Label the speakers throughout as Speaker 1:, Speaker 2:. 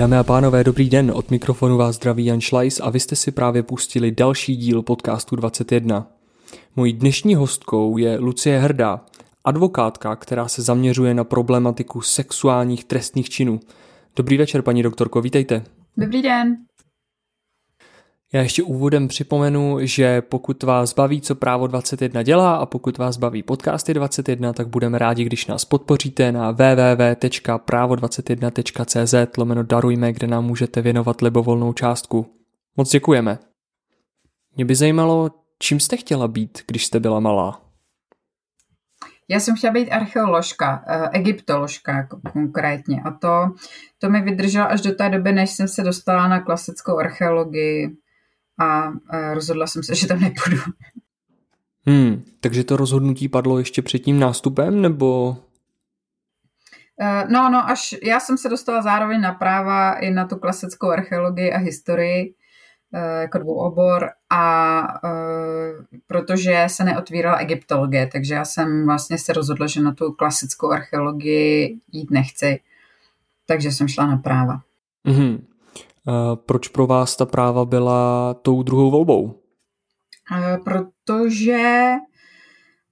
Speaker 1: Dámy a pánové, dobrý den, od mikrofonu vás zdraví Jan Schleis a vy jste si právě pustili další díl podcastu 21. Mojí dnešní hostkou je Lucie Hrdá, advokátka, která se zaměřuje na problematiku sexuálních trestných činů. Dobrý večer, paní doktorko, vítejte.
Speaker 2: Dobrý den.
Speaker 1: Já ještě úvodem připomenu, že pokud vás baví, co Právo 21 dělá a pokud vás baví podcasty 21, tak budeme rádi, když nás podpoříte na www.právo21.cz lomeno darujme, kde nám můžete věnovat libovolnou částku. Moc děkujeme. Mě by zajímalo, čím jste chtěla být, když jste byla malá?
Speaker 2: Já jsem chtěla být archeoložka, eh, egyptoložka jako konkrétně. A to, to mi vydrželo až do té doby, než jsem se dostala na klasickou archeologii a rozhodla jsem se, že tam nepůjdu.
Speaker 1: Hmm, takže to rozhodnutí padlo ještě před tím nástupem, nebo?
Speaker 2: Eh, no, no, až já jsem se dostala zároveň na práva i na tu klasickou archeologii a historii eh, jako dvou obor a uh, protože se neotvírala egyptologie, takže já jsem vlastně se rozhodla, že na tu klasickou archeologii jít nechci, takže jsem šla na práva.
Speaker 1: Mm-hmm. Proč pro vás ta práva byla tou druhou volbou?
Speaker 2: Protože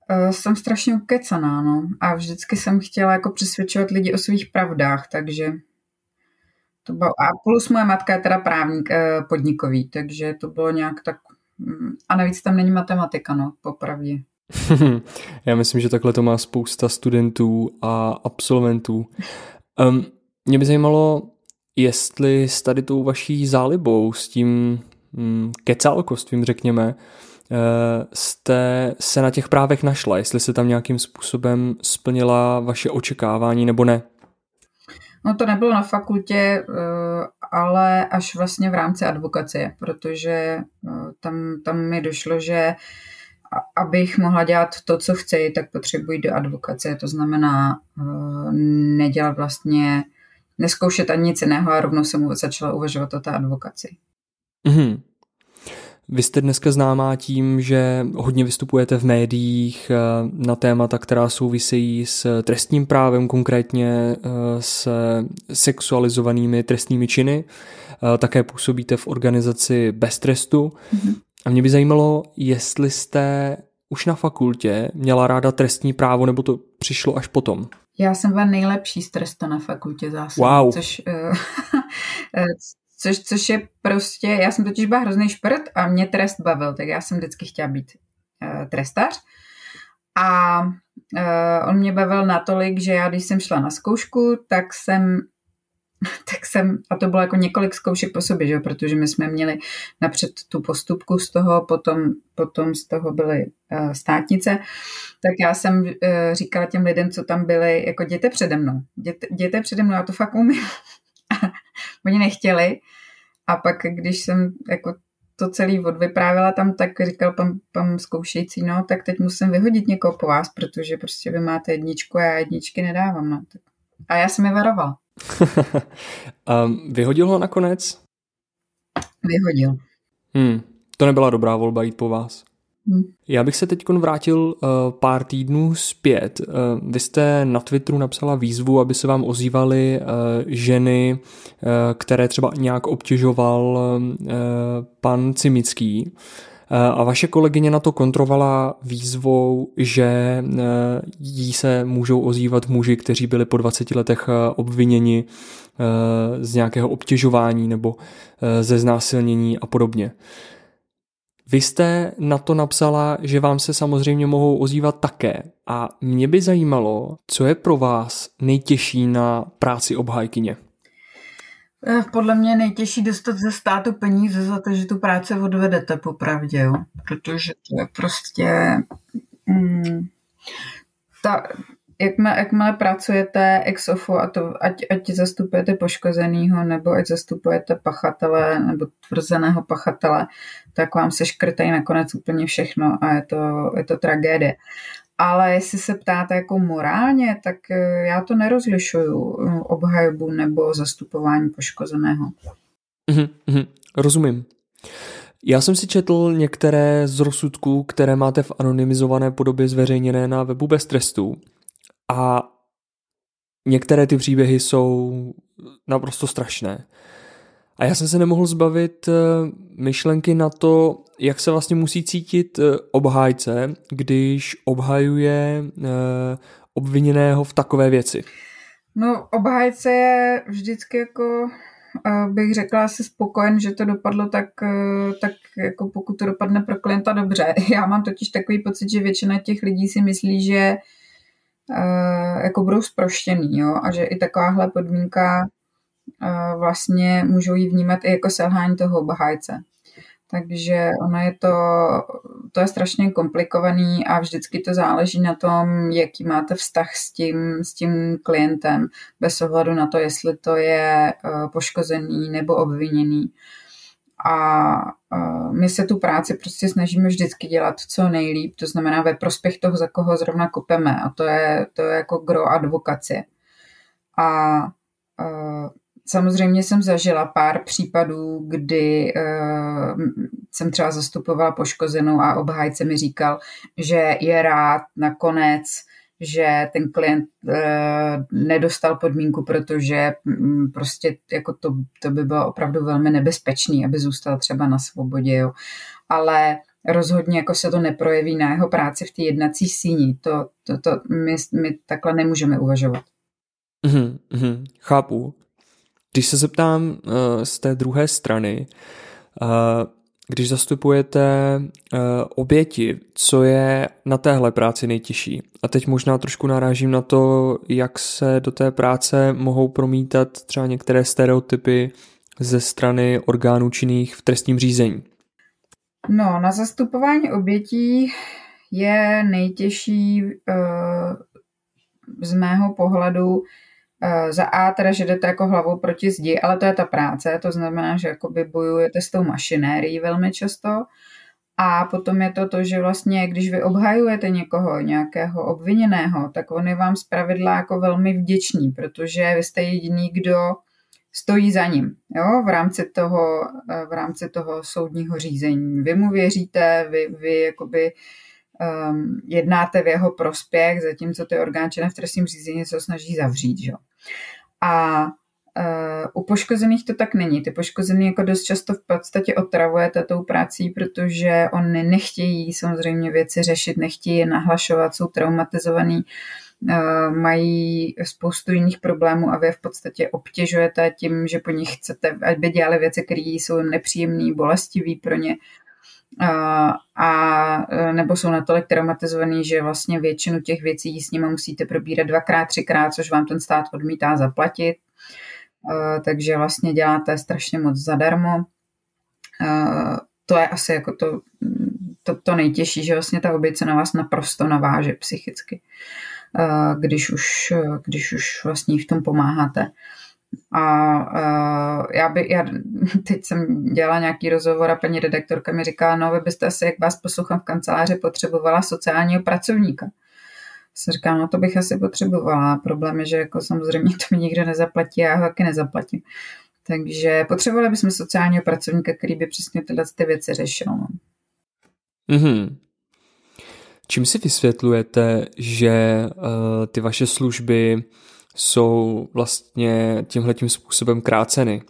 Speaker 2: e, jsem strašně ukecaná, no. A vždycky jsem chtěla jako přesvědčovat lidi o svých pravdách, takže to bylo, a plus moje matka je teda právník podnikový, takže to bylo nějak tak, a navíc tam není matematika, no, popravdě.
Speaker 1: Já myslím, že takhle to má spousta studentů a absolventů. Um, mě by zajímalo, jestli s tady tou vaší zálibou, s tím mm, kecálkostvím, řekněme, eh, jste se na těch právech našla, jestli se tam nějakým způsobem splnila vaše očekávání nebo ne?
Speaker 2: No to nebylo na fakultě, eh, ale až vlastně v rámci advokacie, protože eh, tam, tam mi došlo, že abych mohla dělat to, co chci, tak potřebuji do advokacie. To znamená nedělat vlastně neskoušet ani nic jiného a rovnou jsem začala uvažovat o té advokaci.
Speaker 1: Mm-hmm. Vy jste dneska známá tím, že hodně vystupujete v médiích eh, na témata, která souvisejí s trestním právem, konkrétně eh, s sexualizovanými trestnými činy. Eh, také působíte v organizaci Bez trestu. Mm-hmm. A mě by zajímalo, jestli jste už na fakultě měla ráda trestní právo, nebo to přišlo až potom?
Speaker 2: Já jsem byla nejlepší stresto na fakultě zase.
Speaker 1: Wow.
Speaker 2: Což, uh, což, což je prostě, já jsem totiž byla hrozný šprt a mě trest bavil, tak já jsem vždycky chtěla být uh, trestař. A uh, on mě bavil natolik, že já když jsem šla na zkoušku, tak jsem tak jsem, a to bylo jako několik zkoušek po sobě, že? protože my jsme měli napřed tu postupku z toho, potom, potom z toho byly uh, státnice, tak já jsem uh, říkala těm lidem, co tam byli, jako jděte přede mnou, jděte, jděte přede mnou, já to fakt umím. Oni nechtěli a pak, když jsem jako to celý odvyprávila tam, tak říkal pan, pan zkoušející, no, tak teď musím vyhodit někoho po vás, protože prostě vy máte jedničku a já jedničky nedávám, no. A já jsem je varoval.
Speaker 1: um, vyhodil ho nakonec?
Speaker 2: Vyhodil.
Speaker 1: Hmm, to nebyla dobrá volba jít po vás. Hmm. Já bych se teď vrátil uh, pár týdnů zpět. Uh, vy jste na Twitteru napsala výzvu, aby se vám ozývaly uh, ženy, uh, které třeba nějak obtěžoval uh, pan Cimický. A vaše kolegyně na to kontrovala výzvou, že e, jí se můžou ozývat muži, kteří byli po 20 letech e, obviněni z nějakého obtěžování nebo ze znásilnění a podobně. Vy jste na to napsala, že vám se samozřejmě mohou ozývat také. A mě by zajímalo, co je pro vás nejtěžší na práci obhajkyně.
Speaker 2: Eh, podle mě nejtěžší dostat ze státu peníze za to, že tu práci odvedete popravdě, jo? protože to je prostě... Mm, ta, jakmile, jakmile pracujete ex a to, ať, ať zastupujete poškozenýho, nebo ať zastupujete pachatele, nebo tvrzeného pachatele, tak vám se škrtají nakonec úplně všechno a je to, je to tragédie. Ale jestli se ptáte jako morálně, tak eh, já to nerozlišuju eh, obhajobu nebo zastupování poškozeného.
Speaker 1: Mm-hmm, rozumím. Já jsem si četl některé z rozsudků, které máte v anonymizované podobě zveřejněné na webu bez trestu. A některé ty příběhy jsou naprosto strašné. A já jsem se nemohl zbavit myšlenky na to, jak se vlastně musí cítit obhájce, když obhajuje obviněného v takové věci.
Speaker 2: No, obhájce je vždycky jako bych řekla asi spokojen, že to dopadlo tak, eh, tak jako pokud to dopadne pro klienta dobře. Já mám totiž takový pocit, že většina těch lidí si myslí, že jako budou sproštěný, jo, a že i takováhle podmínka vlastně můžou jí vnímat i jako selhání toho obhájce. Takže ono je to, to je strašně komplikovaný a vždycky to záleží na tom, jaký máte vztah s tím, s tím klientem, bez ohledu na to, jestli to je eh, poškozený nebo obviněný. A eh, my se tu práci prostě snažíme vždycky dělat co nejlíp, to znamená ve prospěch toho, za koho zrovna kopeme. A to je, to je jako gro advokacie. A eh, Samozřejmě jsem zažila pár případů, kdy uh, jsem třeba zastupovala poškozenou a obhájce mi říkal, že je rád nakonec, že ten klient uh, nedostal podmínku, protože um, prostě jako to, to by bylo opravdu velmi nebezpečný, aby zůstal třeba na svobodě. Jo. Ale rozhodně jako se to neprojeví na jeho práci v té jednací síni. To, to, to my, my takhle nemůžeme uvažovat.
Speaker 1: Mm-hmm, chápu. Když se zeptám uh, z té druhé strany, uh, když zastupujete uh, oběti, co je na téhle práci nejtěžší? A teď možná trošku narážím na to, jak se do té práce mohou promítat třeba některé stereotypy ze strany orgánů činných v trestním řízení.
Speaker 2: No, na zastupování obětí je nejtěžší z mého pohledu Eh, za A teda, že jdete jako hlavou proti zdi, ale to je ta práce, to znamená, že jakoby bojujete s tou mašinérií velmi často. A potom je to to, že vlastně, když vy obhajujete někoho, nějakého obviněného, tak on je vám zpravidla jako velmi vděčný, protože vy jste jediný, kdo stojí za ním jo, v, rámci toho, eh, v rámci toho soudního řízení. Vy mu věříte, vy, vy jakoby um, jednáte v jeho prospěch, zatímco ty orgán v trestním řízení se snaží zavřít. Že? A uh, u poškozených to tak není. Ty poškozený jako dost často v podstatě otravujete tou prací, protože oni nechtějí samozřejmě věci řešit, nechtějí je nahlašovat, jsou traumatizovaný, uh, mají spoustu jiných problémů a vy v podstatě obtěžujete tím, že po nich chcete, aby dělali věci, které jsou nepříjemné, bolestivé pro ně a nebo jsou natolik traumatizovaný, že vlastně většinu těch věcí s nimi musíte probírat dvakrát, třikrát, což vám ten stát odmítá zaplatit. Takže vlastně děláte strašně moc zadarmo. To je asi jako to, to, to nejtěžší, že vlastně ta oběť se na vás naprosto naváže psychicky, když už, když už vlastně v tom pomáháte. A uh, já, by, já teď jsem dělala nějaký rozhovor a paní redaktorka mi říkala, no vy byste asi, jak vás poslouchám v kanceláři, potřebovala sociálního pracovníka. Jsem říkala, no to bych asi potřebovala. Problém je, že jako samozřejmě to mi nikdo nezaplatí a já ho taky nezaplatím. Takže potřebovali bychom sociálního pracovníka, který by přesně tyhle ty věci řešil.
Speaker 1: Mm-hmm. Čím si vysvětlujete, že uh, ty vaše služby jsou vlastně tímhletím způsobem kráceny,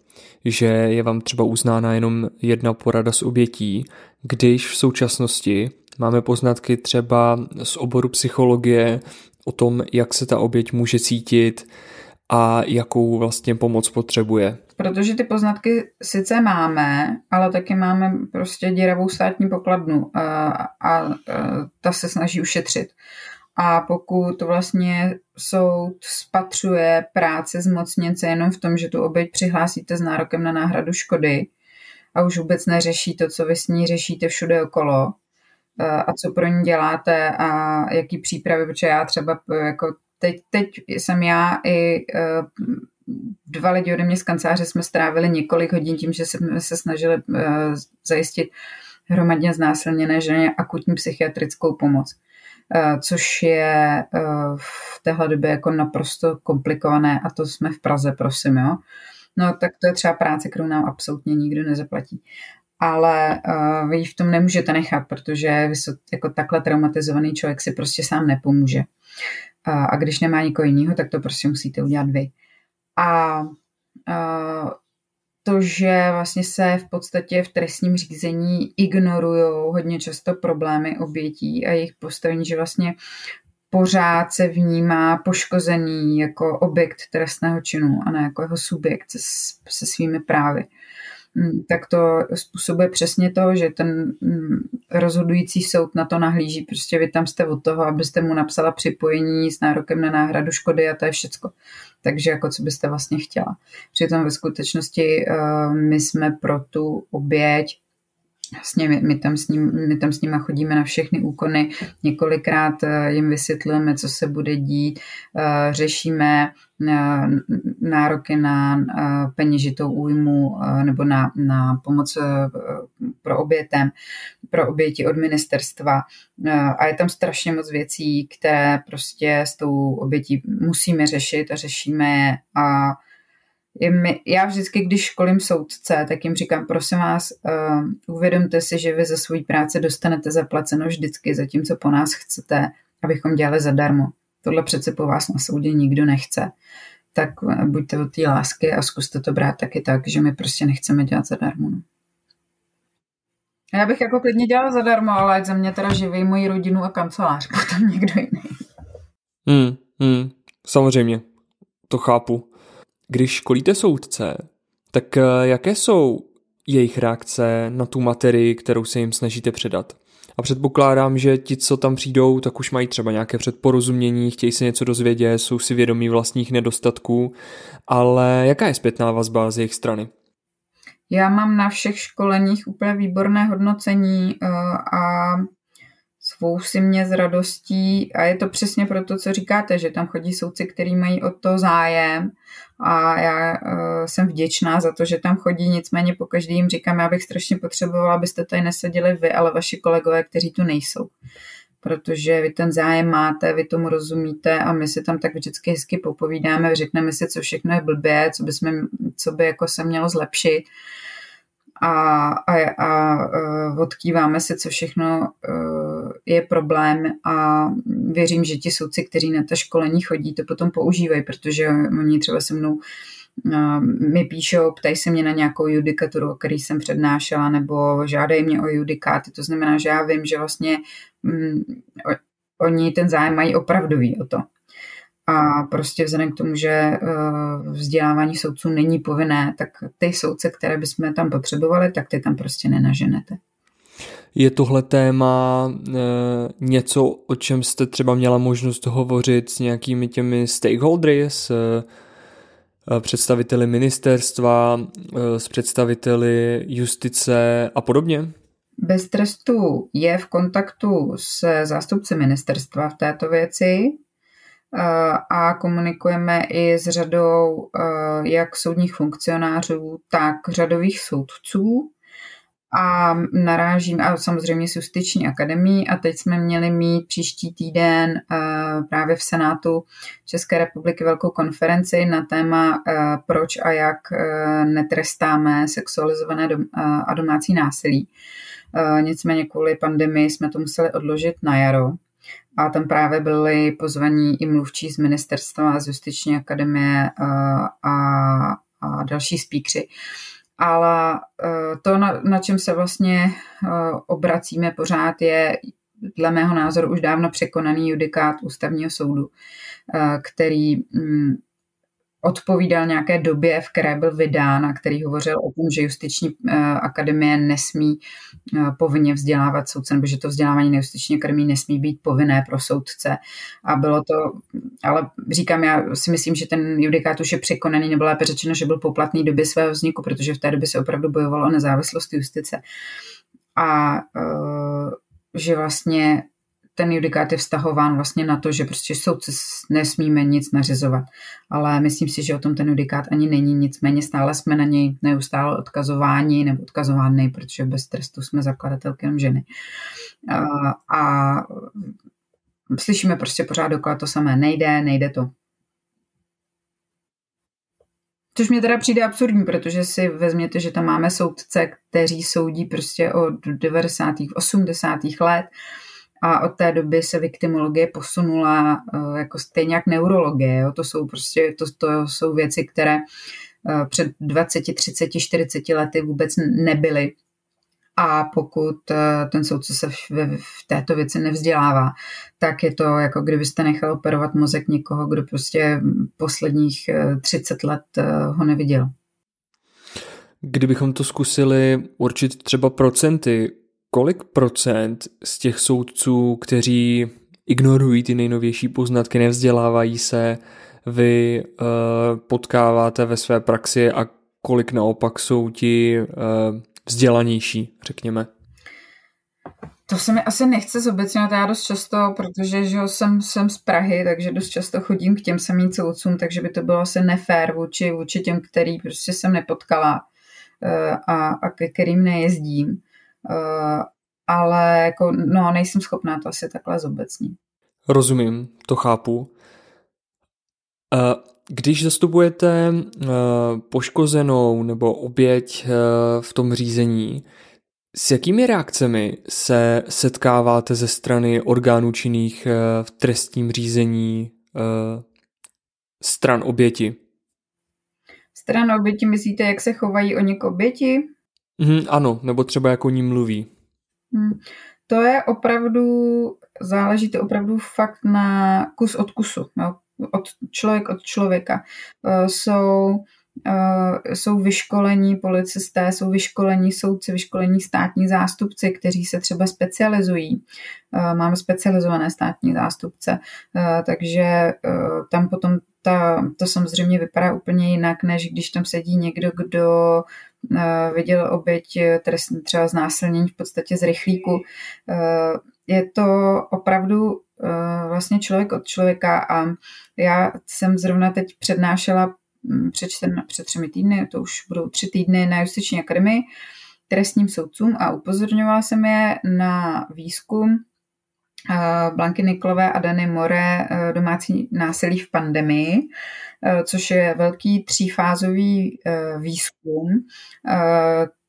Speaker 1: že je vám třeba uznána jenom jedna porada z obětí, když v současnosti máme poznatky třeba z oboru psychologie o tom, jak se ta oběť může cítit a jakou vlastně pomoc potřebuje.
Speaker 2: Protože ty poznatky sice máme, ale taky máme prostě děravou státní pokladnu a, a, a ta se snaží ušetřit. A pokud vlastně soud spatřuje práce zmocněnce jenom v tom, že tu oběť přihlásíte s nárokem na náhradu škody a už vůbec neřeší to, co vy s ní řešíte všude okolo eh, a co pro ní děláte a jaký přípravy, protože já třeba jako teď, teď jsem já i eh, dva lidi ode mě z kanceláře jsme strávili několik hodin tím, že jsme se snažili eh, zajistit hromadně znásilněné ženě akutní psychiatrickou pomoc. Eh, což je eh, v téhle době jako naprosto komplikované a to jsme v Praze, prosím, jo. No tak to je třeba práce, kterou nám absolutně nikdo nezaplatí. Ale uh, vy v tom nemůžete nechat, protože jako takhle traumatizovaný člověk si prostě sám nepomůže. Uh, a když nemá nikoho jiného, tak to prostě musíte udělat vy. A to, že vlastně se v podstatě v trestním řízení ignorují hodně často problémy obětí a jejich postavení, že vlastně pořád se vnímá poškozený jako objekt trestného činu a ne jako jeho subjekt se, se svými právy. Mm, tak to způsobuje přesně to, že ten mm, rozhodující soud na to nahlíží. Prostě vy tam jste od toho, abyste mu napsala připojení s nárokem na náhradu škody a to je všecko. Takže jako co byste vlastně chtěla. Přitom ve skutečnosti uh, my jsme pro tu oběť Vlastně my, my, tam s ním, my tam s nimi chodíme na všechny úkony, několikrát eh, jim vysvětlujeme, co se bude dít, eh, řešíme eh, nároky na peněžitou újmu nebo na, na pomoc pro obětem, pro oběti od ministerstva. A je tam strašně moc věcí, které prostě s tou obětí musíme řešit a řešíme je a já vždycky, když školím soudce, tak jim říkám, prosím vás, uh, uvědomte si, že vy za svou práci dostanete zaplaceno vždycky, zatímco po nás chcete, abychom dělali zadarmo. Tohle přece po vás na soudě nikdo nechce. Tak uh, buďte od té lásky a zkuste to brát taky tak, že my prostě nechceme dělat zadarmo. No. Já bych jako klidně dělala zadarmo, ale ať za mě teda živí moji rodinu a kancelář, potom někdo jiný.
Speaker 1: Hmm, hmm, samozřejmě, to chápu. Když školíte soudce, tak eh, jaké jsou jejich reakce na tu materii, kterou se jim snažíte předat? A předpokládám, že ti, co tam přijdou, tak už mají třeba nějaké předporozumění, chtějí se něco dozvědět, jsou si vědomí vlastních nedostatků, ale jaká je zpětná vazba z jejich strany?
Speaker 2: Já mám na všech školeních úplně výborné hodnocení eh, a svou si mě s radostí a je to přesně pro to, co říkáte, že tam chodí soudci, který mají o to zájem a já uh, jsem vděčná za to, že tam chodí, nicméně po každý jim říkám, já bych strašně potřebovala, abyste tady neseděli vy, ale vaši kolegové, kteří tu nejsou. Protože vy ten zájem máte, vy tomu rozumíte a my si tam tak vždycky hezky popovídáme, řekneme si, co všechno je blbě, co by, jsme, co by jako se mělo zlepšit a, a, a uh, odkýváme se, co všechno uh, je problém a věřím, že ti soudci, kteří na ta školení chodí, to potom používají, protože oni třeba se mnou uh, mi píšou, ptají se mě na nějakou judikaturu, o který jsem přednášela, nebo žádají mě o judikáty. To znamená, že já vím, že vlastně um, oni ten zájem mají opravdový o to. A prostě vzhledem k tomu, že eh, vzdělávání soudců není povinné, tak ty soudce, které bychom tam potřebovali, tak ty tam prostě nenaženete.
Speaker 1: Je tohle téma e, něco, o čem jste třeba měla možnost hovořit s nějakými těmi stakeholdery, s e, představiteli ministerstva, s představiteli justice a podobně?
Speaker 2: Bez trestu je v kontaktu s zástupci ministerstva v této věci, a komunikujeme i s řadou jak soudních funkcionářů, tak řadových soudců. A narážím, a samozřejmě s Justiční akademií. A teď jsme měli mít příští týden právě v Senátu České republiky velkou konferenci na téma proč a jak netrestáme sexualizované a domácí násilí. Nicméně kvůli pandemii jsme to museli odložit na jaro a tam právě byli pozvaní i mluvčí z ministerstva z Justiční akademie a, a, a další spíkři. Ale e, to, na, na čem se vlastně e, obracíme pořád, je dle mého názoru už dávno překonaný judikát ústavního soudu, který mm, odpovídal nějaké době, v které byl vydán a který hovořil o tom, že justiční eh, akademie nesmí eh, povinně vzdělávat soudce, nebo že to vzdělávání na justiční akademii nesmí být povinné pro soudce. A bylo to, ale říkám, já si myslím, že ten judikát už je překonaný, nebo lépe řečeno, že byl poplatný době svého vzniku, protože v té době se opravdu bojovalo o nezávislost justice. A uh, že vlastně ten judikát je vztahován vlastně na to, že prostě soudce nesmíme nic nařizovat. Ale myslím si, že o tom ten judikát ani není, nicméně stále jsme na něj neustále odkazováni nebo odkazovány, protože bez trestu jsme zakladatelkem ženy. A, a slyšíme prostě pořád dokola to samé. Nejde, nejde to. Což mě teda přijde absurdní, protože si vezměte, že tam máme soudce, kteří soudí prostě od 90. 80. let a od té doby se viktimologie posunula uh, jako stejně jak neurologie. Jo? To jsou prostě to, to jsou věci, které před 20, 30, 40 lety vůbec nebyly. A pokud ten soudce se v této věci nevzdělává, tak je to jako kdybyste nechal operovat mozek někoho, kdo prostě posledních 30 let ho neviděl.
Speaker 1: Kdybychom to zkusili určit třeba procenty, kolik procent z těch soudců, kteří ignorují ty nejnovější poznatky, nevzdělávají se, vy uh, potkáváte ve své praxi a kolik naopak jsou ti uh, vzdělanější, řekněme?
Speaker 2: To se mi asi nechce zobecňovat já dost často, protože že jsem, jsem z Prahy, takže dost často chodím k těm samým soudcům, takže by to bylo asi nefér vůči, vůči těm, který prostě jsem nepotkala uh, a, a ke kterým nejezdím. Uh, ale jako, no, nejsem schopná to asi takhle zobecnit.
Speaker 1: Rozumím, to chápu. Když zastupujete poškozenou nebo oběť v tom řízení, s jakými reakcemi se setkáváte ze strany orgánů činných v trestním řízení stran oběti?
Speaker 2: Stran oběti myslíte, jak se chovají oni k oběti?
Speaker 1: Mm, ano, nebo třeba jak o ní mluví.
Speaker 2: Hmm. To je opravdu, záleží to opravdu fakt na kus od kusu, jo? od člověk od člověka. Eh, jsou, eh, jsou vyškolení policisté, jsou vyškolení soudci, vyškolení státní zástupci, kteří se třeba specializují. Eh, máme specializované státní zástupce, takže tam potom ta, to samozřejmě vypadá úplně jinak, než když tam sedí někdo, kdo viděl oběť trestní třeba znásilnění v podstatě z rychlíku. Je to opravdu vlastně člověk od člověka a já jsem zrovna teď přednášela mm, před, čtyřmi, před třemi týdny, to už budou tři týdny na Justiční akademii, trestním soudcům a upozorňovala jsem je na výzkum Blanky Nikolové a Dany More domácí násilí v pandemii, což je velký třífázový výzkum,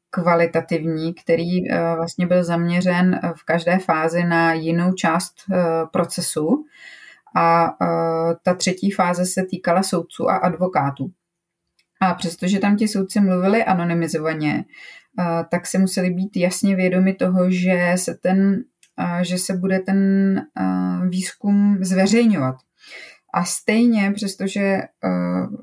Speaker 2: kvalitativní, který vlastně byl zaměřen v každé fázi na jinou část procesu a ta třetí fáze se týkala soudců a advokátů. A přestože tam ti soudci mluvili anonymizovaně, tak se museli být jasně vědomi toho, že se, ten, že se bude ten výzkum zveřejňovat. A stejně, přestože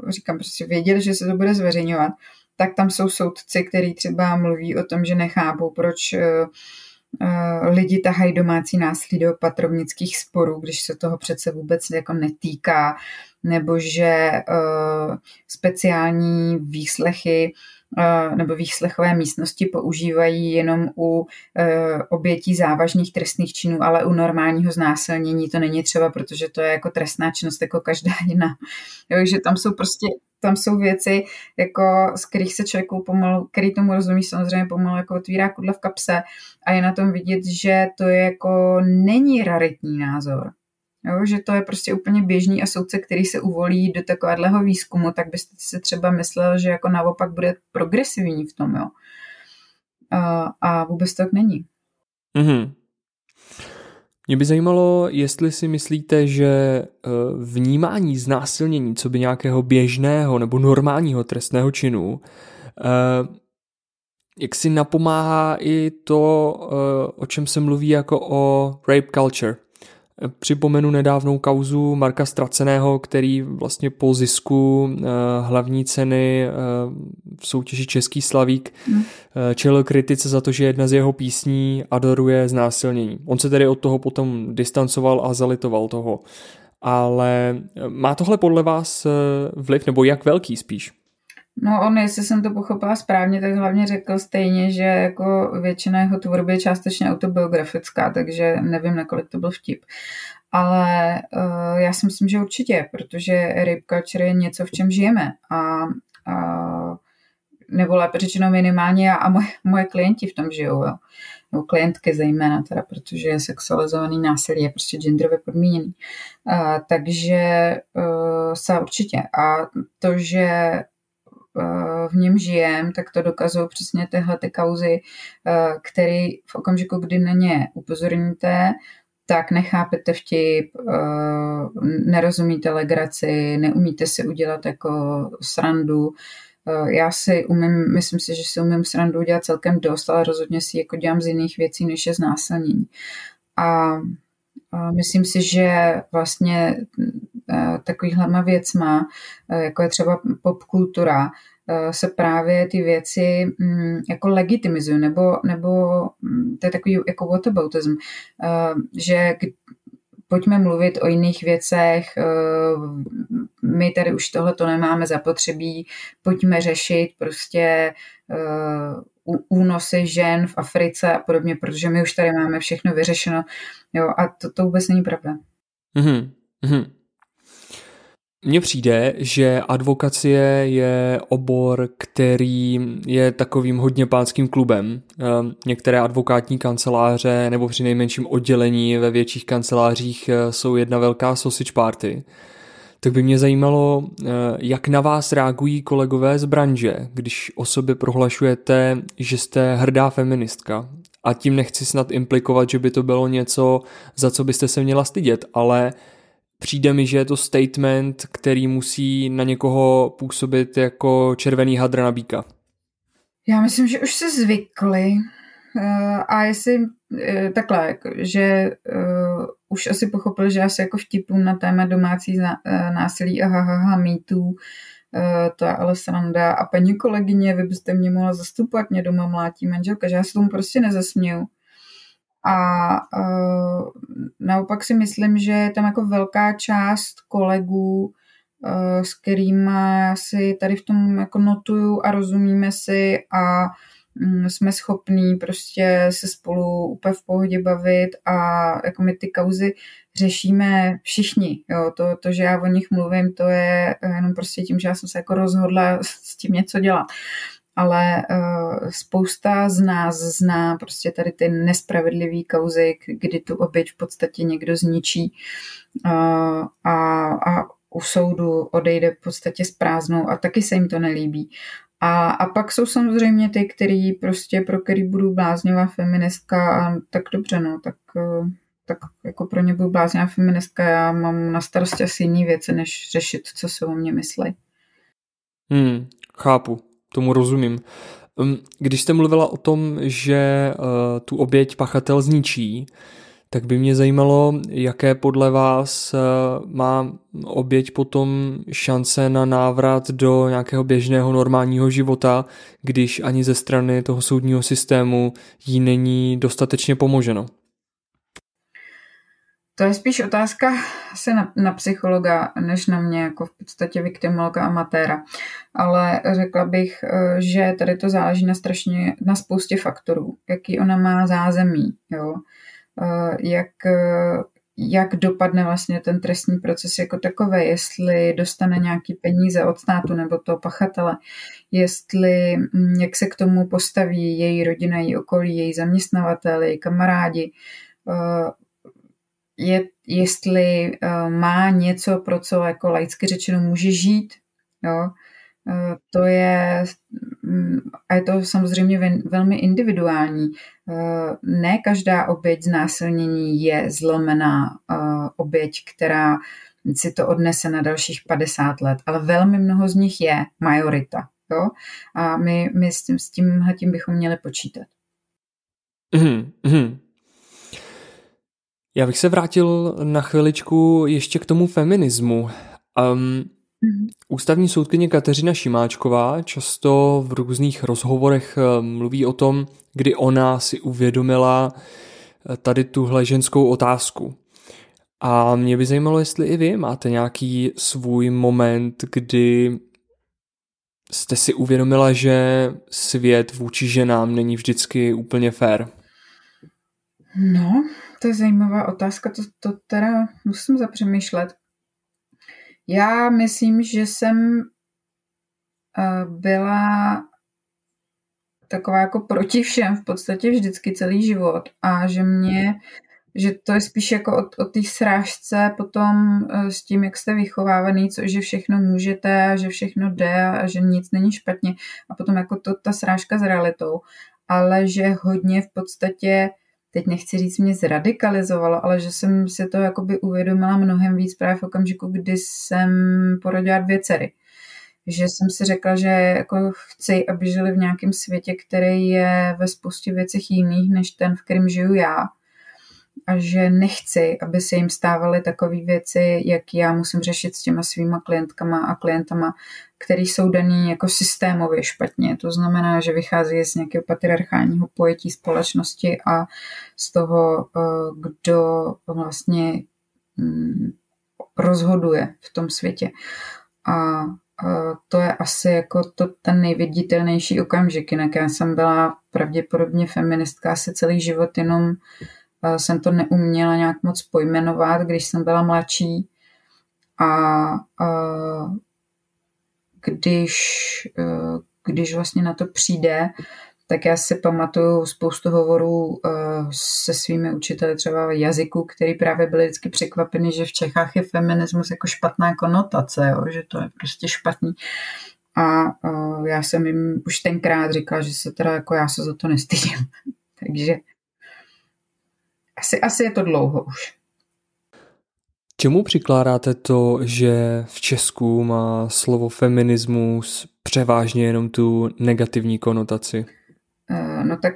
Speaker 2: říkám, prostě věděli, že se to bude zveřejňovat, tak tam jsou soudci, který třeba mluví o tom, že nechápou, proč lidi tahají domácí násilí do patrovnických sporů, když se toho přece vůbec jako netýká, nebo že speciální výslechy nebo výslechové místnosti používají jenom u uh, obětí závažných trestných činů, ale u normálního znásilnění to není třeba, protože to je jako trestná činnost jako každá jiná. Takže tam jsou prostě tam jsou věci, jako, z kterých se člověku pomalu, který tomu rozumí, samozřejmě pomalu jako otvírá kudle v kapse a je na tom vidět, že to je jako není raritní názor. Jo, že to je prostě úplně běžný a soudce, který se uvolí do takového výzkumu, tak byste si třeba myslel, že jako naopak bude progresivní v tom, jo. A, a vůbec tak není.
Speaker 1: Mm-hmm. Mě by zajímalo, jestli si myslíte, že eh, vnímání znásilnění, co by nějakého běžného nebo normálního trestného činu, eh, jak si napomáhá i to, eh, o čem se mluví jako o rape culture. Připomenu nedávnou kauzu Marka Straceného, který vlastně po zisku eh, hlavní ceny eh, v soutěži Český slavík hmm. Eh, čelil kritice za to, že jedna z jeho písní adoruje znásilnění. On se tedy od toho potom distancoval a zalitoval toho. Ale má tohle podle vás vliv, nebo jak velký spíš?
Speaker 2: No on, jestli jsem to pochopila správně, tak hlavně řekl stejně, že jako většina jeho tvorby je částečně autobiografická, takže nevím, nakolik to byl vtip. Ale uh, já si myslím, že určitě, protože rape culture je něco, v čem žijeme. A, a nebo lépe řečeno minimálně a moje, moje klienti v tom žijou. Jo. Nebo klientky zejména, teda, protože sexualizovaný násilí je prostě genderově podmíněný. Uh, takže uh, se určitě. A to, že v něm žijem, tak to dokazují přesně tyhle ty kauzy, eh, který v okamžiku, kdy na ně upozorníte, tak nechápete vtip, eh, nerozumíte legraci, neumíte si udělat jako srandu, já si umím, myslím si, že si umím srandu dělat celkem dost, ale rozhodně si jako dělám z jiných věcí, než je znásilnění. A myslím si, že vlastně takovýhlema věcma, jako je třeba popkultura, se právě ty věci mm, jako legitimizují, nebo, nebo mm, to je takový jako whataboutism, že pojďme mluvit o jiných věcech, eh, my tady už tohle to nemáme zapotřebí, pojďme řešit prostě eh, únosy žen v Africe a podobně, protože my už tady máme všechno vyřešeno. Jo, a to, to vůbec není pravda. Mm-hmm.
Speaker 1: Mně přijde, že advokacie je obor, který je takovým hodně pánským klubem. Ehm, některé advokátní kanceláře nebo při nejmenším oddělení ve větších kancelářích eh, jsou jedna velká sausage party. Tak by mě zajímalo, eh, jak na vás reagují kolegové z branže, když o sobě prohlašujete, že jste hrdá feministka. A tím nechci snad implikovat, že by to bylo něco, za co byste se měla stydět, ale přijde mi, že je to statement, který musí na někoho působit jako červený hadr na bíka.
Speaker 2: Já myslím, že už se zvykli eh, a jestli eh, takhle, že uh, už asi pochopili, že já se jako vtipům na téma domácí násilí a hahaha mýtů, uh, to je ale sranda a paní kolegyně, vy byste mě mohla zastupovat, mě doma mlátí manželka, že já se tomu prostě nezasměju. A uh, naopak si myslím, že je tam jako velká část kolegů, uh, s kterými si tady v tom jako notuju a rozumíme si a um, jsme schopní prostě se spolu úplně v pohodě bavit a jako my ty kauzy řešíme všichni. Jo. To, to, že já o nich mluvím, to je jenom prostě tím, že já jsem se jako rozhodla s tím něco dělat ale uh, spousta z nás zná prostě tady ty nespravedlivý kauzy, kdy tu oběť v podstatě někdo zničí uh, a, a u soudu odejde v podstatě s prázdnou a taky se jim to nelíbí. A, a pak jsou samozřejmě ty, který prostě, pro který budu bláznivá feministka a tak dobře, no, tak, uh, tak jako pro ně budu bláznivá feministka, já mám na starosti asi jiný věci, než řešit, co se o mě myslí.
Speaker 1: Hmm, chápu tomu rozumím. Um, když jste mluvila o tom, že uh, tu oběť pachatel zničí, tak by mě zajímalo, jaké podle vás uh, má oběť potom šance na návrat do nějakého běžného normálního života, když ani ze strany toho soudního systému jí není dostatečně pomoženo.
Speaker 2: To je spíš otázka asi na, na psychologa, než na mě, jako v podstatě viktimolka amatéra. Ale řekla bych, eh, že tady to záleží na strašně, na spoustě faktorů. Jaký ona má zázemí, jo. Eh, jak, eh, jak dopadne vlastně ten trestní proces jako takový, jestli dostane nějaký peníze od státu nebo toho pachatele, jestli, hm, jak se k tomu postaví její rodina, její okolí, její zaměstnavatel, její kamarádi, je, jestli uh, má něco, pro co jako laicky řečeno může žít. Jo? Uh, to je, um, a je to samozřejmě ven, velmi individuální. Uh, ne každá oběť znásilnění je zlomená oběť, která si to odnese na dalších 50 let, ale velmi mnoho z nich je majorita. Jo? A my, my s, tím, s tímhle tím bychom měli počítat.
Speaker 1: Mm-hmm. Já bych se vrátil na chviličku ještě k tomu feminismu. Um, Ústavní soudkyně Kateřina Šimáčková často v různých rozhovorech mluví o tom, kdy ona si uvědomila eh, tady tuhle ženskou otázku. A mě by zajímalo, jestli i vy máte nějaký svůj moment, kdy jste si uvědomila, že svět vůči ženám není vždycky úplně fair.
Speaker 2: No, to je zajímavá otázka, to, to teda musím zapřemýšlet. Já myslím, že jsem eh, byla taková jako proti všem v podstatě vždycky celý život a že mě, že to je spíš jako o, o té srážce potom eh, s tím, jak jste vychovávaný, co, že všechno můžete a že všechno jde a že nic není špatně a potom jako to, ta srážka s realitou, ale že hodně v podstatě teď nechci říct, mě zradikalizovalo, ale že jsem si to jakoby uvědomila mnohem víc právě v okamžiku, kdy jsem porodila dvě dcery. že jsem si řekla, že jako chci, aby žili v nějakém světě, který je ve spoustě věcech jiných, než ten, v kterém žiju já. A že nechci, aby se jim stávaly takové věci, jak já musím řešit s těma svýma klientkama a klientama, který jsou daný jako systémově špatně. To znamená, že vychází z nějakého patriarchálního pojetí společnosti a z toho, eh, kdo vlastně mm, rozhoduje v tom světě. A to je asi jako to, ten nejviditelnější okamžik. Jinak já jsem byla pravděpodobně feministka asi celý život, jenom jsem to neuměla nějak moc pojmenovat, když jsem byla mladší. A, a když, e, když vlastně na to přijde, tak já si pamatuju spoustu hovorů uh, se svými učiteli třeba jazyku, který právě byli vždycky překvapeni, že v Čechách je feminismus jako špatná konotace, jo? že to je prostě špatný. A uh, já jsem jim už tenkrát říkala, že se teda jako já se za to nestydím. Takže asi, asi je to dlouho už.
Speaker 1: Čemu přikládáte to, že v Česku má slovo feminismus převážně jenom tu negativní konotaci?
Speaker 2: Eh, no tak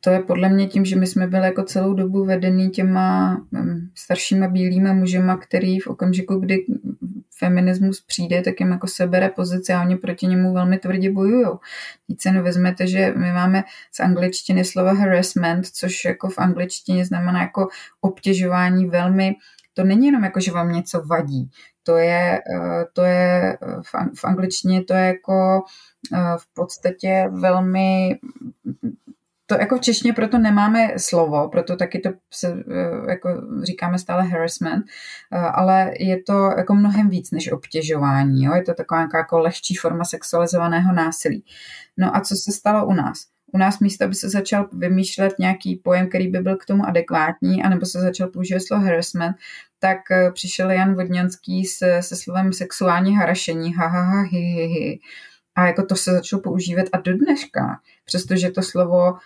Speaker 2: to je podle mě tím, že my jsme byli jako celou dobu vedený těma mm, staršíma bílýma mužema, který v okamžiku, kdy feminismus přijde, tak jim jako sebere pozici a oni proti němu velmi tvrdě bojují. Teď se vezmete, že my máme z angličtiny slova harassment, což jako v angličtině znamená jako obtěžování velmi to není jenom jako, že vám něco vadí. To je, eh, to je v angličtině to je jako Eh, v podstatě velmi to jako v češtině proto nemáme slovo, proto taky to se, eh, jako říkáme stále harassment, eh, ale je to jako mnohem víc než obtěžování, jo? je to taková jako lehčí forma sexualizovaného násilí. No a co se stalo u nás? U nás místo, aby se začal vymýšlet nějaký pojem, který by byl k tomu adekvátní, anebo se začal používat slovo harassment, tak přišel Jan Vodňanský se, se slovem sexuální harašení, ha, ha, ha, hi, hi, hi a jako to se začalo používat a do dneška, přestože to slovo uh,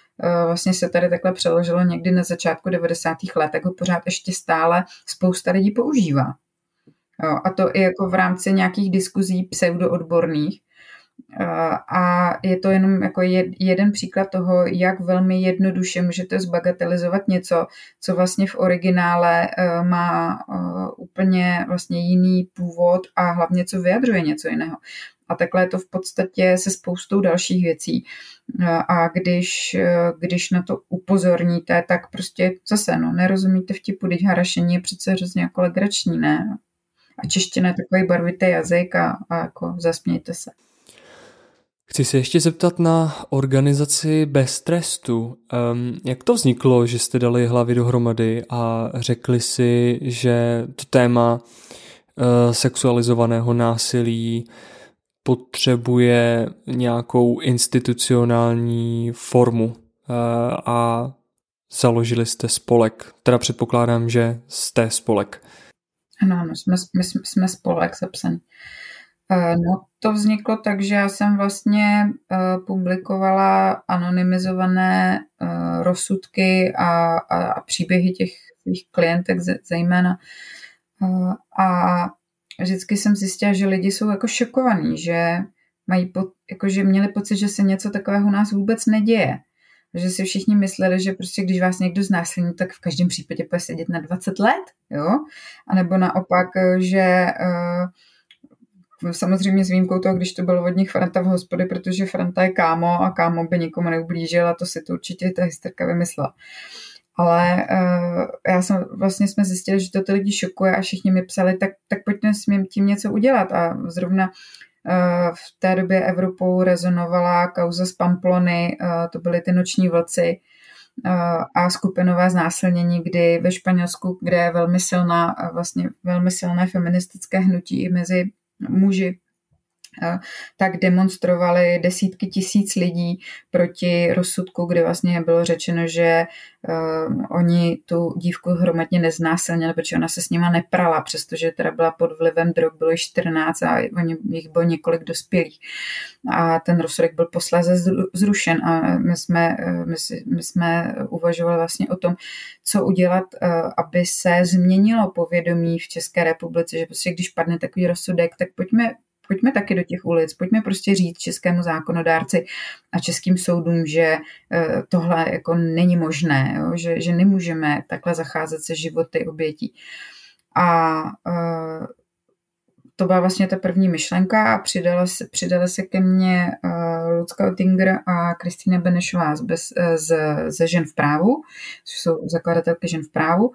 Speaker 2: vlastně se tady takhle přeložilo někdy na začátku 90. let, tak ho pořád ještě stále spousta lidí používá. Jo, a to i jako v rámci nějakých diskuzí pseudoodborných. A je to jenom jako jeden příklad toho, jak velmi jednoduše můžete zbagatelizovat něco, co vlastně v originále uh, má úplně vlastně jiný původ a hlavně co vyjadřuje něco jiného. A takhle je to v podstatě se spoustou dalších věcí. A když, když na to upozorníte, tak prostě zase, no, nerozumíte vtipu, teď harašení je přece hrozně jako legrační, ne? A čeština je takový barvitý jazyk a, a jako zasmějte se.
Speaker 1: Chci se ještě zeptat na organizaci Bez trestu. Um, jak to vzniklo, že jste dali hlavy dohromady a řekli si, že to téma uh, sexualizovaného násilí potřebuje nějakou institucionální formu eh, a založili jste spolek. Teda předpokládám, že jste spolek.
Speaker 2: Ano, ano jsme, my jsme spolek zapsaný. Eh, no to vzniklo tak, že já jsem vlastně eh, publikovala anonymizované rozsudky a, a, a příběhy těch svých klientek zejména. A vždycky jsem zjistila, že lidi jsou jako šokovaní, že mají po, jako, že měli pocit, že se něco takového u nás vůbec neděje. Že si všichni mysleli, že prostě když vás někdo znásilní, tak v každém případě bude sedět na 20 let, jo? A nebo naopak, že uh, samozřejmě s výjimkou toho, když to bylo od nich Franta v hospody, protože Franta je kámo a kámo by nikomu neublížil a to si to určitě ta hysterka vymyslela. Ale uh, já jsem, vlastně jsme zjistili, že to ty lidi šokuje a všichni mi psali, tak, tak pojďme s tím něco udělat. A zrovna uh, v té době Evropou rezonovala kauza z Pamplony, uh, to byly ty noční vlci a skupinové znásilnění, kdy ve Španělsku, kde je velmi silná, vlastně velmi silné feministické hnutí i mezi muži, tak demonstrovali desítky tisíc lidí proti rozsudku, kde vlastně bylo řečeno, že uh, oni tu dívku hromadně neznásilnili, protože ona se s nima neprala, přestože teda byla pod vlivem drog, bylo 14 a oni, jich bylo několik dospělých. A ten rozsudek byl posléze zrušen a my jsme, my, my jsme uvažovali vlastně o tom, co udělat, uh, aby se změnilo povědomí v České republice, že prostě když padne takový rozsudek, tak pojďme pojďme taky do těch ulic, pojďme prostě říct českému zákonodárci a českým soudům, že eh, tohle jako není možné, jo? Že, že nemůžeme takhle zacházet se životy obětí. A uh, to byla vlastně ta první myšlenka a přidala se, přidala se ke mně uh, Lucka Oettinger a Kristýna Benešová z, bez, z, ze Žen v právu, jsou zakladatelky Žen v právu.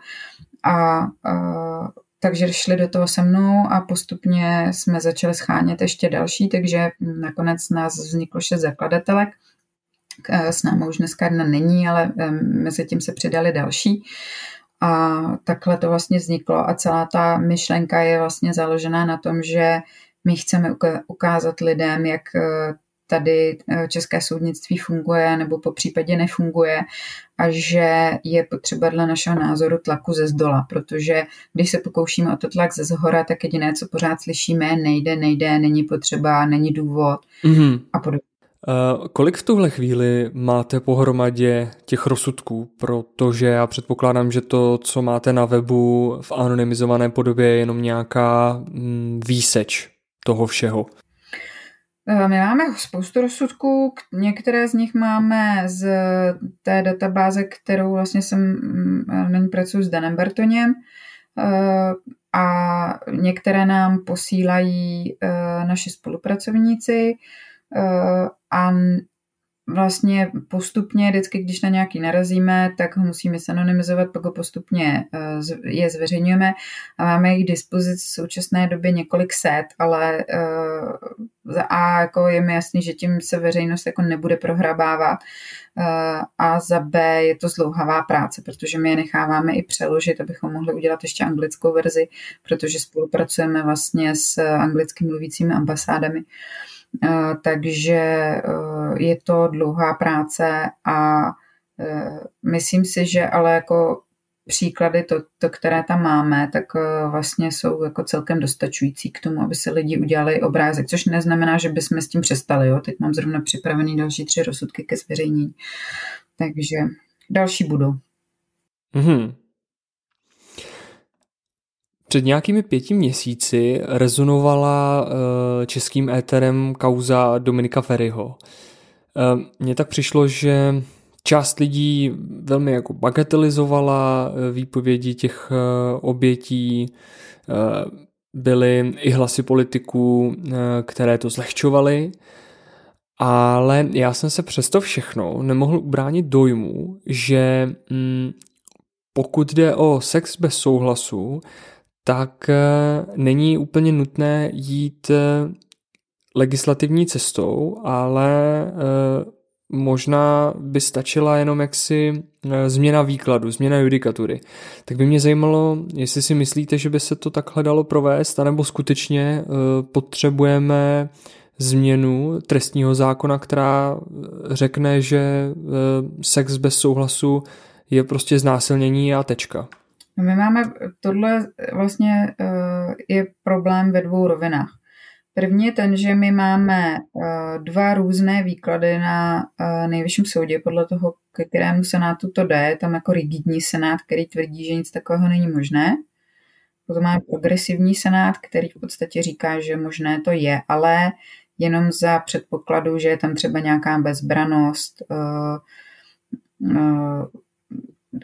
Speaker 2: A uh, takže šli do toho se mnou a postupně jsme začali schánět ještě další, takže nakonec nás vzniklo šest zakladatelek. S námi už dneska jedna není, ale mezi tím se přidali další. A takhle to vlastně vzniklo a celá ta myšlenka je vlastně založená na tom, že my chceme ukázat lidem, jak tady eh, české soudnictví funguje nebo po případě nefunguje a že je potřeba dle našeho názoru tlaku ze zdola, protože když se pokoušíme o to tlak ze zhora, tak jediné, co pořád slyšíme, nejde, nejde, není potřeba, není důvod mm-hmm. a podobně.
Speaker 1: Uh, kolik v tuhle chvíli máte pohromadě těch rozsudků? Protože já předpokládám, že to, co máte na webu v anonymizované podobě, je jenom nějaká mm, výseč toho všeho.
Speaker 2: Eh, my máme spoustu rozsudků, některé z nich máme z té databáze, kterou vlastně jsem, mm, na ní pracuji s Danem Bertoněm eh, a některé nám posílají eh, naši spolupracovníci a vlastně postupně, vždycky, když na nějaký narazíme, tak ho musíme sanonymizovat, pak ho postupně eh, je zveřejňujeme a máme jich dispozici v současné době několik set, ale za A jako je mi jasný, že tím se veřejnost jako nebude prohrabávat uh, a za B je to zlouhavá práce, protože my je necháváme i přeložit, abychom mohli udělat ještě anglickou verzi, protože spolupracujeme vlastně s anglicky mluvícími ambasádami. Uh, Eh, takže eh, je to dlouhá práce a eh, myslím si, že ale jako příklady, to, to, které tam máme, tak vlastně jsou jako celkem dostačující k tomu, aby se lidi udělali obrázek, což neznamená, že bychom s tím přestali. Jo? Teď mám zrovna připravený další tři rozsudky ke zveřejnění. Takže další budou. Mm-hmm.
Speaker 1: Před nějakými pěti měsíci rezonovala uh, českým éterem kauza Dominika Ferryho. Uh, mně tak přišlo, že část lidí velmi jako bagatelizovala eh, výpovědi těch obětí, byly i hlasy politiků, které to zlehčovaly, ale já jsem se přesto všechno nemohl ubránit dojmu, že mm, pokud jde o sex bez souhlasu, tak eh, není úplně nutné jít eh, legislativní cestou, ale eh, možná by stačila jenom jaksi změna výkladu, změna judikatury. Tak by mě zajímalo, jestli si myslíte, že by se to takhle dalo provést, anebo skutečně potřebujeme změnu trestního zákona, která řekne, že sex bez souhlasu je prostě znásilnění a tečka.
Speaker 2: No my máme, tohle vlastně uh, je problém ve dvou rovinách. První je ten, že my máme uh, dva různé výklady na nejvyšším soudě podle toho, ke kterému senátu to jde. Tam jako rigidní senát, který tvrdí, že nic takového není možné. Potom máme progresivní senát, který v podstatě říká, že možné to je, ale jenom za předpokladu, že je tam třeba nějaká bezbranost,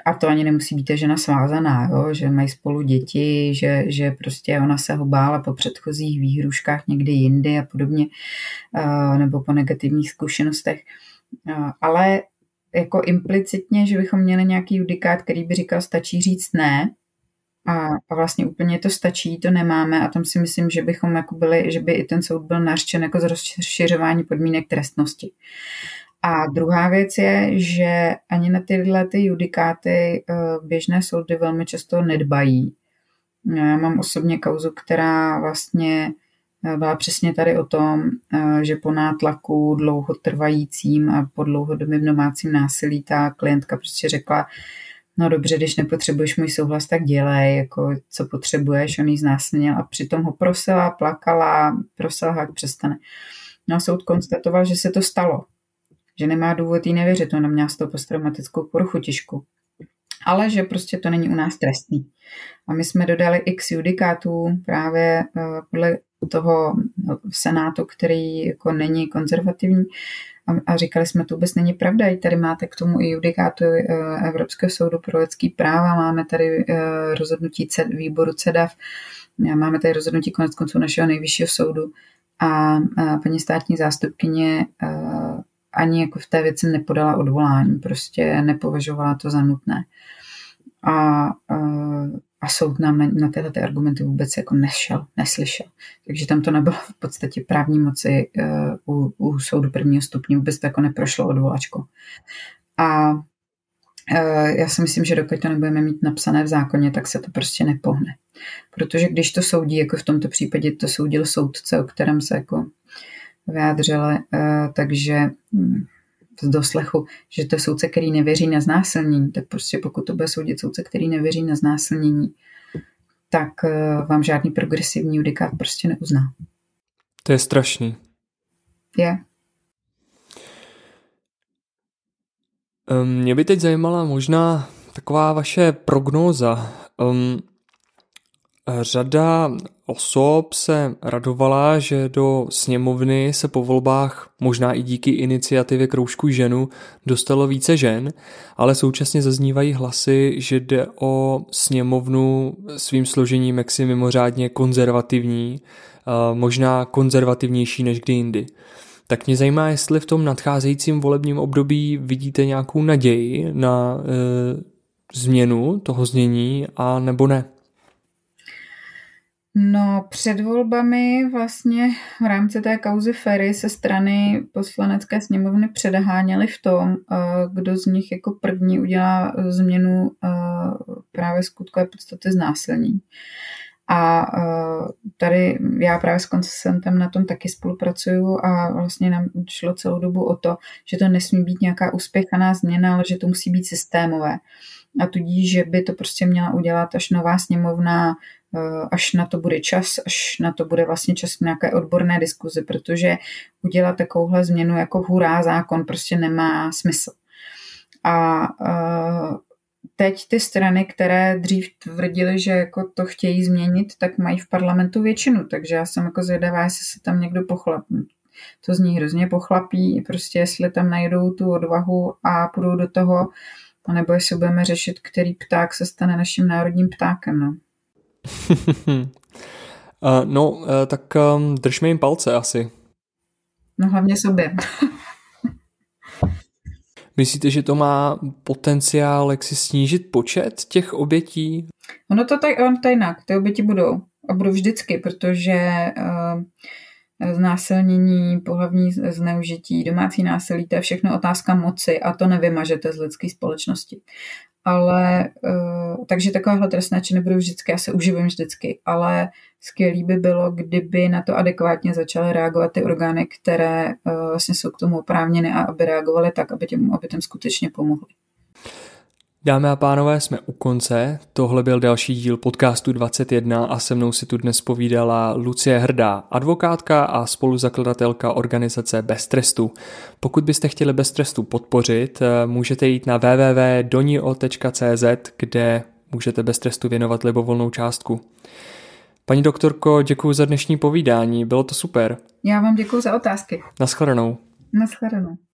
Speaker 2: a to ani nemusí být žena svázaná, jo? že mají spolu děti, že, že prostě ona se ho bála po předchozích výhruškách někdy jindy a podobně, nebo po negativních zkušenostech. Ale jako implicitně, že bychom měli nějaký judikát, který by říkal, stačí říct ne, a, a vlastně úplně to stačí, to nemáme a tam si myslím, že bychom jako byli, že by i ten soud byl nařčen jako z rozšiřování podmínek trestnosti. A druhá věc je, že ani na tyhle ty judikáty eh, běžné soudy velmi často nedbají. Já mám osobně kauzu, která vlastně eh, byla přesně tady o tom, eh, že po nátlaku dlouhotrvajícím a po dlouhodobém domácím násilí ta klientka prostě řekla, no dobře, když nepotřebuješ můj souhlas, tak dělej, jako co potřebuješ, on jí znásilnil a přitom ho prosila, plakala, prosila, jak přestane. No a soud konstatoval, že se to stalo, že nemá důvod jí nevěřit, ona měla z toho posttraumatickou poruchu těžkou. Ale že prostě to není u nás trestný. A my jsme dodali x judikátů právě eh, podle toho senátu, který jako není konzervativní. A, říkali jsme, to vůbec není pravda. I tady máte k tomu i judikátu Evropského soudu pro lidský práva, máme tady rozhodnutí výboru CEDAV, máme tady rozhodnutí konec konců našeho nejvyššího soudu a paní státní zástupkyně ani jako v té věci nepodala odvolání, prostě nepovažovala to za nutné. A, a soud nám na, na tyhle ty argumenty vůbec jako nešel, neslyšel. Takže tam to nebylo v podstatě právní moci uh, u, u soudu prvního stupně, vůbec to jako neprošlo odvolačko. A uh, já si myslím, že dokud to nebudeme mít napsané v zákoně, tak se to prostě nepohne. Protože když to soudí, jako v tomto případě to soudil soudce, o kterém se jako vyjádřili, uh, takže hm, z doslechu, že to je soudce, který nevěří na znásilnění, tak prostě pokud to bude soudit soudce, který nevěří na znásilnění, tak uh, vám žádný progresivní judikát prostě neuzná.
Speaker 1: To je strašný.
Speaker 2: Je.
Speaker 1: Mě by teď zajímala možná taková vaše prognóza. Um, Řada osob se radovala, že do sněmovny se po volbách, možná i díky iniciativě Kroužku ženu, dostalo více žen, ale současně zaznívají hlasy, že jde o sněmovnu svým složením jaksi mimořádně konzervativní, možná konzervativnější než kdy jindy. Tak mě zajímá, jestli v tom nadcházejícím volebním období vidíte nějakou naději na e, změnu toho znění a nebo ne.
Speaker 2: No, před volbami vlastně v rámci té kauzy Ferry se strany poslanecké sněmovny předháněly v tom, eh, kdo z nich jako první udělá změnu eh, právě skutkové podstaty znásilnění. A eh, tady já právě s koncesentem na tom taky spolupracuju a vlastně nám šlo celou dobu o to, že to nesmí být nějaká uspěchaná změna, ale že to musí být systémové. A tudíž, že by to prostě měla udělat až nová sněmovna Eh, až na to bude čas, až na to bude vlastně čas k nějaké odborné diskuzi, protože udělat takovouhle změnu jako hurá zákon prostě nemá smysl. A eh, teď ty strany, které dřív tvrdili, že jako to chtějí změnit, tak mají v parlamentu většinu, takže já jsem jako zvědavá, jestli se tam někdo pochlapí. To z ní hrozně pochlapí, prostě jestli tam najdou tu odvahu a půjdou do toho, nebo jestli budeme řešit, který pták se stane naším národním ptákem. No.
Speaker 1: Uh, no, uh, tak um, držme jim palce asi.
Speaker 2: No hlavně sobě.
Speaker 1: Myslíte, že to má potenciál, jak si snížit počet těch obětí?
Speaker 2: Ono to tak, on to jinak. Ty oběti budou. A budou vždycky, protože uh, znásilnění, pohlavní zneužití, domácí násilí, to je všechno otázka moci a to nevymažete z lidské společnosti ale uh, takže takovéhle trestné činy budou vždycky, já se uživím vždycky, ale skvělý by bylo, kdyby na to adekvátně začaly reagovat ty orgány, které uh, vlastně jsou k tomu oprávněny a aby reagovaly tak, aby těm obětem skutečně pomohly.
Speaker 1: Dámy a pánové, jsme u konce. Tohle byl další díl podcastu 21 a se mnou si tu dnes povídala Lucie Hrdá, advokátka a spoluzakladatelka organizace Bez trestu. Pokud byste chtěli Bez trestu podpořit, eh, můžete jít na www.donio.cz, kde můžete Bez trestu věnovat libovolnou částku. Paní doktorko, děkuji za dnešní povídání, bylo to super.
Speaker 2: Já vám děkuji za otázky.
Speaker 1: Naschledanou.
Speaker 2: Naschledanou.